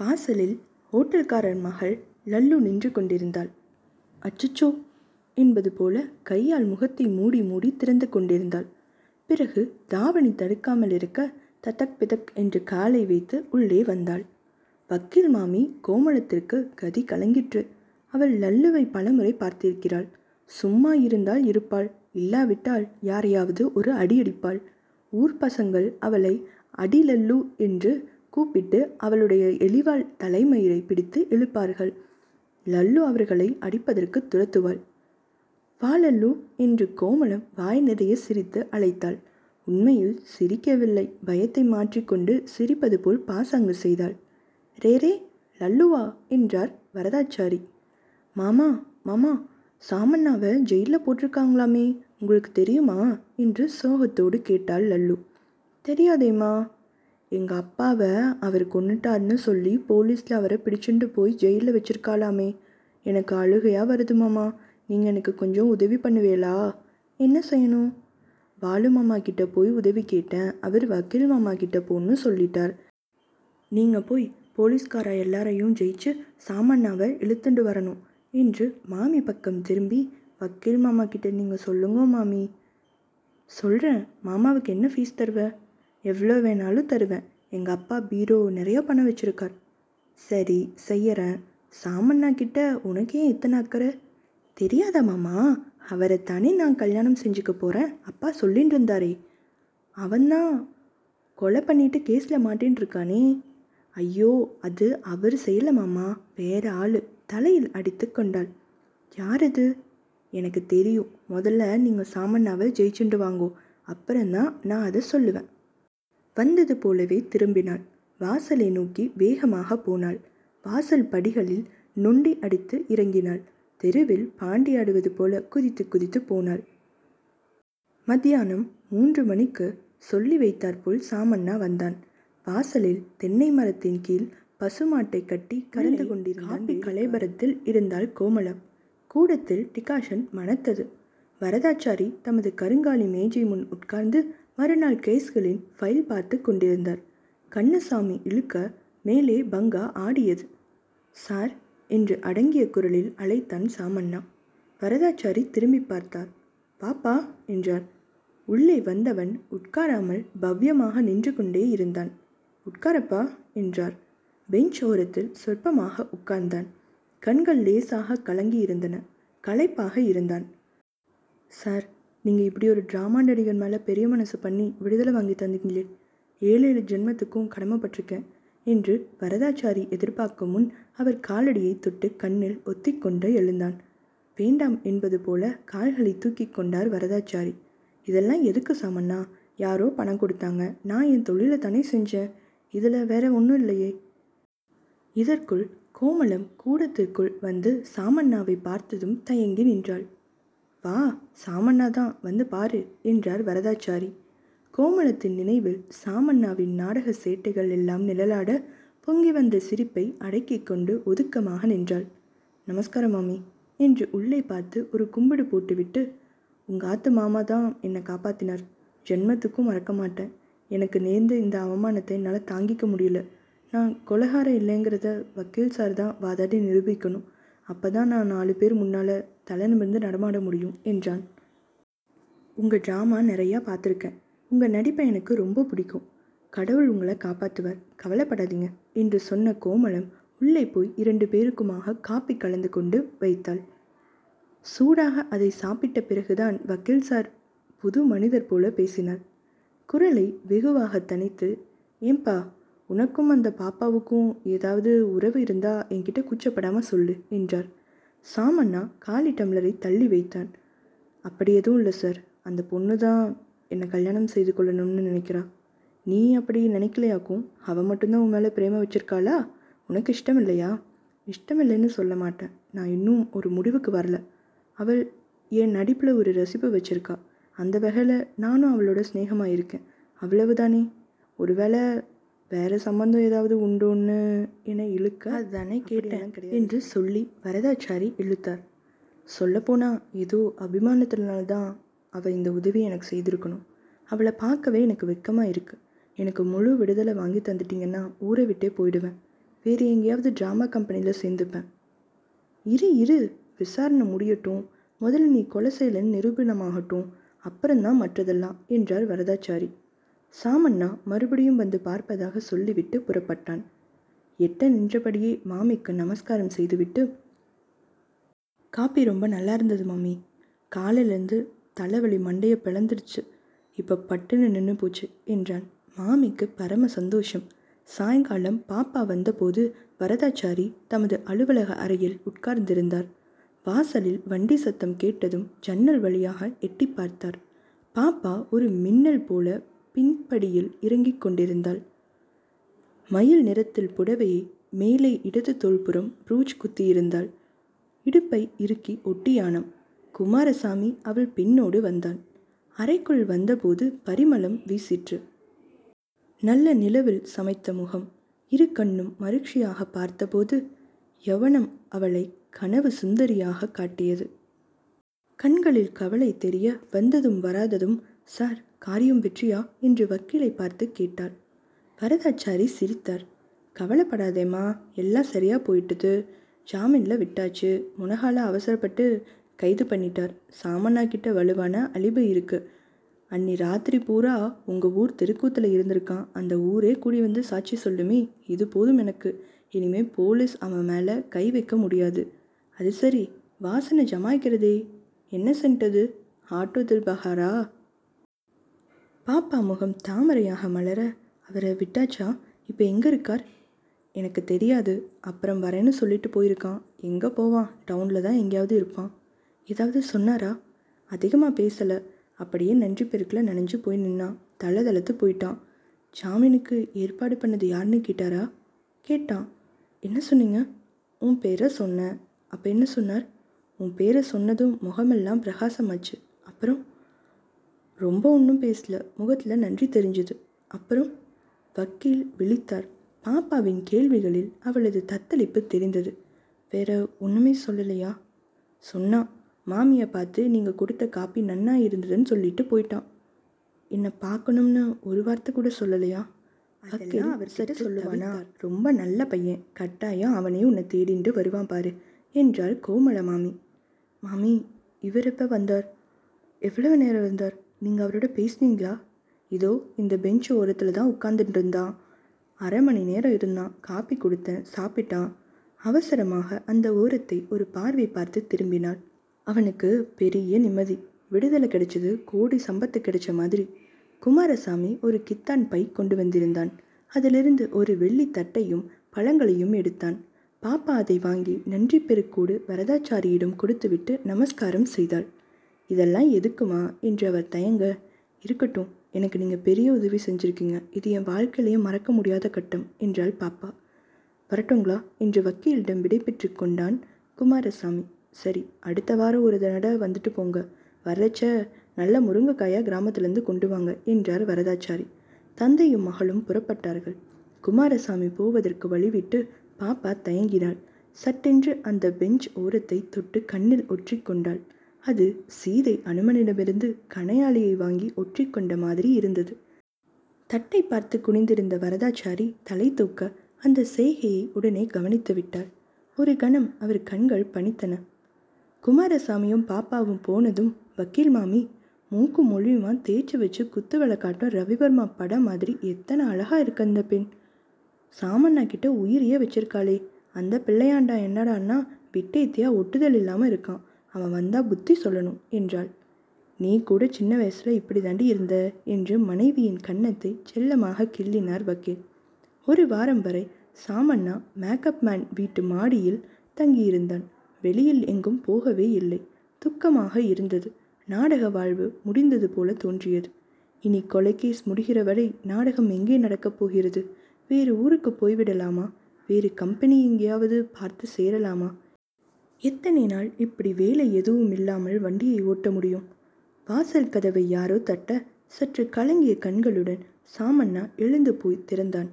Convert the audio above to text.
வாசலில் ஹோட்டல்காரர் மகள் லல்லு நின்று கொண்டிருந்தாள். அச்சச்சோ! என்பது போல கையால் முகத்தை மூடி மூடி திறந்து கொண்டிருந்தாள். பிறகு தாவணி தடுக்காமல் இருக்க ததக் பிதக் என்று காலை வைத்து உள்ளே வந்தாள். வக்கீல் மாமி கோமளத்திற்கு கதி கலங்கிற்று. அவள் லல்லுவை பலமுறை பார்த்திருக்கிறாள். சும்மா இருந்தால் இருப்பாள். இல்லாவிட்டால் யாரையாவது ஒரு அடி அடிப்பாள். ஊர் பசங்கள் அவளை அடிலல்லு என்று கூப்பிட்டு அவளுடைய எலிவாள் தலைமயிரை பிடித்து இழுப்பார்கள். லல்லு அவர்களை அடிப்பதற்கு துரத்துவாள். வா லல்லு என்று கோமளம் வாய் நிறைய சிரித்து அழைத்தாள். உண்மையில் சிரிக்கவில்லை. பயத்தை மாற்றிக்கொண்டு சிரிப்பது போல் பாசாங்கு செய்தாள். ரேரே லல்லுவா? என்றார் வரதாச்சாரி. மாமா மாமா சாமண்ணாவை ஜெயிலில் போட்டிருக்காங்களாமே. உங்களுக்கு தெரியுமா? என்று சோகத்தோடு கேட்டாள் லல்லு. தெரியாதேம்மா. எங்கள் அப்பாவை அவர் கொன்னுட்டார்னு சொல்லி போலீஸில் அவரை பிடிச்சிட்டு போய் ஜெயிலில் வச்சிருக்காளாமே. எனக்கு அழுகையாக வருது மாமா. நீங்கள் எனக்கு கொஞ்சம் உதவி பண்ணுவேளா என்ன செய்யணும்? பாலு மாமா கிட்ட போய் உதவி கேட்டேன். அவர் வக்கீல் மாமா கிட்ட போன்னு சொல்லிட்டார். நீங்கள் போய் போலீஸ்கார எல்லாரையும் ஜெயிச்சு சாமண்ணாவை இழுத்துண்டு வரணும் என்று மாமி பக்கம் திரும்பி வக்கீல் மாமா கிட்ட நீங்கள் சொல்லுங்க மாமி. சொல்கிறேன் மாமாவுக்கு என்ன ஃபீஸ் தருவ? எவ்வளோ வேணாலும் தருவேன். எங்கள் அப்பா பீரோ நிறைய பணம் வச்சுருக்கார். சரி செய்யறேன். சாமண்ணா கிட்ட ஏன் இத்தனை அக்கறை? தெரியாதா மாமா? அவரை தானே நான் கல்யாணம் செஞ்சுக்க போகிறேன் அப்பா சொல்லிட்டு இருந்தாரே. அவன்தான் கொலை பண்ணிட்டு கேஸில் மாட்டின்னு இருக்கானே. ஐயோ அது அவர் செய்யல மாமா. வேற ஆள். தலையில் அடித்து கொண்டாள். யார் அது? எனக்கு தெரியும். முதல்ல நீங்கள் சாமண்ணாவை ஜெயிச்சுண்டு வாங்கோ. அப்புறம்தான் நான் அதை சொல்லுவேன். வந்தது போலவே திரும்பினாள். வாசலை நோக்கி வேகமாக போனாள். வாசல் படிகளில் நொண்டி அடித்து இறங்கினாள். தெருவில் பாண்டியாடுவது போல குதித்து குதித்து போனாள். மத்தியானம் மூன்று மணிக்கு சொல்லி வைத்தாற்போல் சாமண்ணா வந்தான். வாசலில் தென்னை மரத்தின் கீழ் பசுமாட்டை கட்டி கறந்து கொண்டிருந்தான் கலைபரத்தில் இருந்தாள் கோமளம். கூடத்தில் டிகாஷன் மணத்தது. வரதாச்சாரி தமது கருங்காலி மேஜை முன் உட்கார்ந்து மறுநாள் கேஸ்களின் ஃபைல் பார்த்து கொண்டிருந்தார். கண்ணசாமி இழுக்க மேலே பங்கா ஆடியது. சார் என்று அடங்கிய குரலில் அழைத்தான் சாமண்ணா. வரதாச்சாரி திரும்பி பார்த்தார். பாப்பா என்றார். உள்ளே வந்தவன் உட்காராமல் பவ்யமாக நின்று கொண்டே இருந்தான். உட்காரப்பா என்றார். பெஞ்ச் ஓரத்தில் சொற்பமாக உட்கார்ந்தான். கண்கள் லேசாக கலங்கி இருந்தன களைப்பாக இருந்தான். சார் நீங்கள் இப்படி ஒரு ட்ராமா நடிகர் மேலே பெரிய மனசு பண்ணி விடுதலை வாங்கி தந்தீங்களே. ஏழு ஏழு ஜென்மத்துக்கும் கடமைப்பட்டிருக்கேன் என்று வரதாச்சாரி எதிர்பார்க்கும் முன் அவர் காலடியை தொட்டு கண்ணில் ஒத்திக்கொண்டு எழுந்தான். வேண்டாம் என்பது போல கால்களை தூக்கி கொண்டார் வரதாச்சாரி. இதெல்லாம் எதுக்கு சாமண்ணா? யாரோ பணம் கொடுத்தாங்க. நான் என் தொழிலை தானே செஞ்சேன். இதில் வேற ஒன்றும் இல்லையே. இதற்குள் கோமளம் கூடத்திற்குள் வந்து சாமண்ணாவை பார்த்ததும் தயங்கி நின்றாள். வா சாமண்ணா தான் வந்து பாரு என்றார் வரதாச்சாரி. கோமளத்தின் நினைவில் சாமண்ணாவின் நாடக சேட்டைகள் எல்லாம் நிழலாட பொங்கி வந்த சிரிப்பை அடக்கிக் கொண்டு ஒதுக்கமாக நின்றாள். நமஸ்காரம் மாமி என்று உள்ளே பார்த்து ஒரு கும்பிடு போட்டுவிட்டு உங்கள் ஆத்து மாமா தான் என்னை காப்பாத்தினார். ஜென்மத்துக்கும் மறக்க மாட்டேன். எனக்கு நேர்ந்த இந்த அவமானத்தை என்னால் தாங்கிக்க முடியல. நான் கொலகாரம் இல்லைங்கிறத வக்கீல் சார் தான் வாதாடி நிரூபிக்கணும். அப்போ தான் நான் நாலு பேர் முன்னால் தலை நிமிர்ந்து நடமாட முடியும் என்றான். உங்கள் ட்ராமா நிறையா பார்த்துருக்கேன். உங்கள் நடிப்பை எனக்கு ரொம்ப பிடிக்கும். கடவுள் உங்களை காப்பாற்றுவார் கவலைப்படாதீங்க என்று சொன்ன கோமளம் உள்ளே போய் இரண்டு பேருக்குமாக காப்பி கலந்து கொண்டு வைத்தாள். சூடாக அதை சாப்பிட்ட பிறகுதான் வக்கீல் சார் புது மனிதர் போல பேசினார். குரலை வெகுவாக தனித்து ஏம்பா உனக்கும் அந்த பாப்பாவுக்கும் ஏதாவது உறவு இருந்தா என்கிட்ட கூச்சப்படாமல் சொல்லு என்றார். சாமண்ணா காலி டம்ளரை தள்ளி வைத்தான். அப்படி எதுவும் இல்லை சார். அந்த பொண்ணு தான் என்னை கல்யாணம் செய்து கொள்ளணும்னு நினைக்கிறா. நீ அப்படி நினைக்கலையாக்கும்? அவள் மட்டும்தான் உன் மேலே பிரேம வச்சிருக்காளா? உனக்கு இஷ்டம் இல்லையா இஷ்டம் இல்லைன்னு சொல்ல மாட்டேன். நான் இன்னும் ஒரு முடிவுக்கு வரல. அவள் என் நடிப்பில் ஒரு ரசிப்பு வச்சுருக்கா. அந்த வகையில் நானும் அவளோட ஸ்நேகமாக இருக்கேன் அவ்வளவுதானே? ஒருவேளை வேற சம்பந்தம் ஏதாவது உண்டோன்னு என இழுக்க அதுதானே கேட்டேன் என்று சொல்லி வரதாச்சாரி இழுத்தார். சொல்லப்போனால் ஏதோ அபிமானத்தினால தான் அவள் இந்த உதவி எனக்கு செய்திருக்கணும். அவளை பார்க்கவே எனக்கு வெக்கமாக இருக்குது எனக்கு முழு விடுதலை வாங்கி தந்துட்டீங்கன்னா ஊரை விட்டே போயிடுவேன். வேறு எங்கேயாவது ட்ராமா கம்பெனியில் சேர்ந்துப்பேன். இரு இரு விசாரணை முடியட்டும். முதல்ல நீ கொலை செய்யலன்னு நிரூபணமாகட்டும். அப்புறம்தான் மற்றதெல்லாம் என்றார் வரதாச்சாரி சாமண்ணா மறுபடியும் வந்து பார்ப்பதாக சொல்லிவிட்டு புறப்பட்டான். எட்ட நின்றபடியே மாமிக்கு நமஸ்காரம் செய்துவிட்டு காப்பி ரொம்ப நல்லா இருந்தது மாமி. காலையிலேருந்து தலைவலி மண்டையை பிளந்துடுச்சு இப்போ பட்டுன்னு நின்று போச்சு என்றான். மாமிக்கு பரம சந்தோஷம். சாயங்காலம் பாப்பா வந்தபோது வரதாச்சாரி தமது அலுவலக அறையில் உட்கார்ந்திருந்தார். வாசலில் வண்டி சத்தம் கேட்டதும் ஜன்னல் வழியாக எட்டி பார்த்தார். பாப்பா ஒரு மின்னல் போல பின்படியில் இறங்கிக் கொண்டிருந்தாள். மயில் நிறத்தில் புடவையை மேலே இடது தோள்புறம் ப்ரூச் குத்தியிருந்தாள். இடுப்பை இறுக்கி ஒட்டியானம் குமாரசாமி அவள் பின்னோடு வந்தான். அறைக்குள் வந்தபோது பரிமளம் வீசிற்று. நல்ல நிலவில் சமைத்த முகம். இரு கண்ணும் மகிழ்ச்சியாக பார்த்தபோது யவனம் அவளை கனவு சுந்தரியாக காட்டியது. கண்களில் கவலை தெரிய வந்ததும் வராததும் சார் காரியம் வெற்றியா? என்று வக்கீலை பார்த்து கேட்டாள். வரதாச்சாரி சிரித்தார். கவலைப்படாதேம்மா எல்லாம் சரியாக போயிட்டுது. ஜாமீனில் விட்டாச்சு. முனகால அவசரப்பட்டு கைது பண்ணிட்டார். சாமண்ணா கிட்ட வலுவான அலிபை இருக்கு. அன்னி ராத்திரி பூரா உங்கள் ஊர் தெருக்கூத்தில் இருந்திருக்கான். அந்த ஊரே கூடி வந்து சாட்சி சொல்லுமே. இது போதும் எனக்கு. இனிமேல் போலீஸ் அவன் மேலே கை வைக்க முடியாது. அது சரி. வாசனை ஜமாய்க்கிறதே. என்ன சென்றது? ஆட்டோ தில்பஹாரா? பாப்பா முகம் தாமரையாக மலர அவரை விட்டாச்சா? இப்போ எங்கே இருக்கார்? எனக்கு தெரியாது. அப்புறம் வரேன்னு சொல்லிட்டு போயிருக்கான். எங்கே போவான்? டவுனில் தான் எங்கேயாவது இருப்பான். ஏதாவது சொன்னாரா? அதிகமாக பேசலை. அப்படியே நன்றி பெருக்கில் நனைஞ்சு போய் நின்னான். தலை தளத்து போயிட்டான். ஜாமீனுக்கு ஏற்பாடு பண்ணது யாருன்னு கேட்டாரா? கேட்டான். என்ன சொன்னீங்க? உன் பேரை சொன்னேன். அப்போ என்ன சொன்னார்? உன் பேரை சொன்னதும் முகமெல்லாம் பிரகாசமாச்சு. அப்புறம்? ரொம்ப ஒன்றும் பேசல. முகத்தில் நன்றி தெரிஞ்சுது. அப்புறம் வக்கீல் விழித்தார். பாப்பாவின் கேள்விகளில் அவளது தத்தளிப்பு தெரிந்தது. வேற ஒன்றுமே சொல்லலையா? சொன்னான் மாமியை பார்த்து நீங்கள் கொடுத்த காப்பி நன்னா இருந்ததுன்னு சொல்லிட்டு போயிட்டான். என்னை பார்க்கணும்னு ஒரு வார்த்தை கூட சொல்லலையா? அவர் சற்று சொல்லுவானா? ரொம்ப நல்ல பையன். கட்டாயம் அவனே உன்னை தேடிண்டு வருவான் பாரு என்றாள் கோமள மாமி. மாமி இவர் எப்போ வந்தார்? எவ்வளவு நேரம் வந்தார் நீங்கள் அவரோட பேசுனீங்களா? இதோ இந்த பெஞ்ச் ஓரத்தில் தான் உட்காந்துட்டு இருந்தான் அரை மணி நேரம் இருந்தான். காப்பி கொடுத்தேன். சாப்பிட்டான். அவசரமாக அந்த ஓரத்தை ஒரு பார்வை பார்த்து திரும்பினாள். அவனுக்கு பெரிய நிம்மதி. விடுதலை கிடைச்சது கோடி சம்பத்து கிடைச்ச மாதிரி. குமாரசாமி ஒரு கித்தான் பை கொண்டு வந்திருந்தான். அதிலிருந்து ஒரு வெள்ளி தட்டையும் பழங்களையும் எடுத்தான். பாப்பா அதை வாங்கி நன்றி பெருக்கூடு வரதாச்சாரியிடம் கொடுத்துவிட்டு நமஸ்காரம் செய்தாள். இதெல்லாம் எதுக்குமா? என்று அவர் தயங்க இருக்கட்டும் எனக்கு நீங்கள் பெரிய உதவி செஞ்சுருக்கீங்க. இது என் வாழ்க்கையிலேயே மறக்க முடியாத கட்டம் என்றாள் பாப்பா. வரட்டுங்களா? என்று வக்கீலிடம் விடைபெற்று கொண்டான் குமாரசாமி. சரி அடுத்த வாரம் ஒரு தடவை வந்துட்டு போங்க. வரச்ச நல்ல முருங்கைக்காயாக கிராமத்திலேருந்து கொண்டு வாங்க என்றார் வரதாச்சாரி. தந்தையும் மகளும் புறப்பட்டார்கள். குமாரசாமி போவதற்கு வழிவிட்டு பாப்பா தயங்கினாள். சட்டென்று அந்த பெஞ்ச் ஓரத்தை தொட்டு கண்ணில் ஒற்றிக்கொண்டாள் அது சீதை அனுமனிடமிருந்து கணையாளியை வாங்கி ஒற்றிக்கொண்ட மாதிரி இருந்தது. தட்டை பார்த்து குனிந்திருந்த வரதாச்சாரி தலை தூக்க அந்த செய்கையை உடனே கவனித்து விட்டார் ஒரு கணம் அவர் கண்கள் பணித்தன. குமாரசாமியும் பாப்பாவும் போனதும் வக்கீல் மாமி மூக்கு மொழியுமா தேய்ச்சி வச்சு குத்து விளக்காட்டும் ரவிவர்மா படம் மாதிரி எத்தனை அழகாக இருக்கு அந்த பெண். சாமண்ணா கிட்ட உயிரியே வச்சிருக்காளே. அந்த பிள்ளையாண்டா என்னடான்னா விட்டேத்தியா ஒட்டுதல் இல்லாமல் இருக்கான். அவன் வந்தா புத்தி சொல்லணும் என்றாள். நீ கூட சின்ன வயசுல இப்படி தாண்டி இருந்த? என்று மனைவியின் கன்னத்தை செல்லமாக கிள்ளினார் வக்கீல். ஒரு வாரம் வரை சாமண்ணா மேக்கப் மேன் வீட்டு மாடியில் தங்கியிருந்தான். வெளியில் எங்கும் போகவே இல்லை. துக்கமாக இருந்தது. நாடக வாழ்வு முடிந்தது போல தோன்றியது. இனி கொலைகேஸ் முடிகிற வரை நாடகம் எங்கே நடக்கப் போகிறது? வேறு ஊருக்கு போய்விடலாமா? வேறு கம்பெனி எங்கேயாவது பார்த்து சேரலாமா? எத்தனை நாள் இப்படி வேலை எதுவும் இல்லாமல் வண்டியை ஓட்ட முடியும்? வாசல் கதவை யாரோ தட்ட சற்று கலங்கிய கண்களுடன் சாமண்ணா எழுந்து போய் திறந்தான்.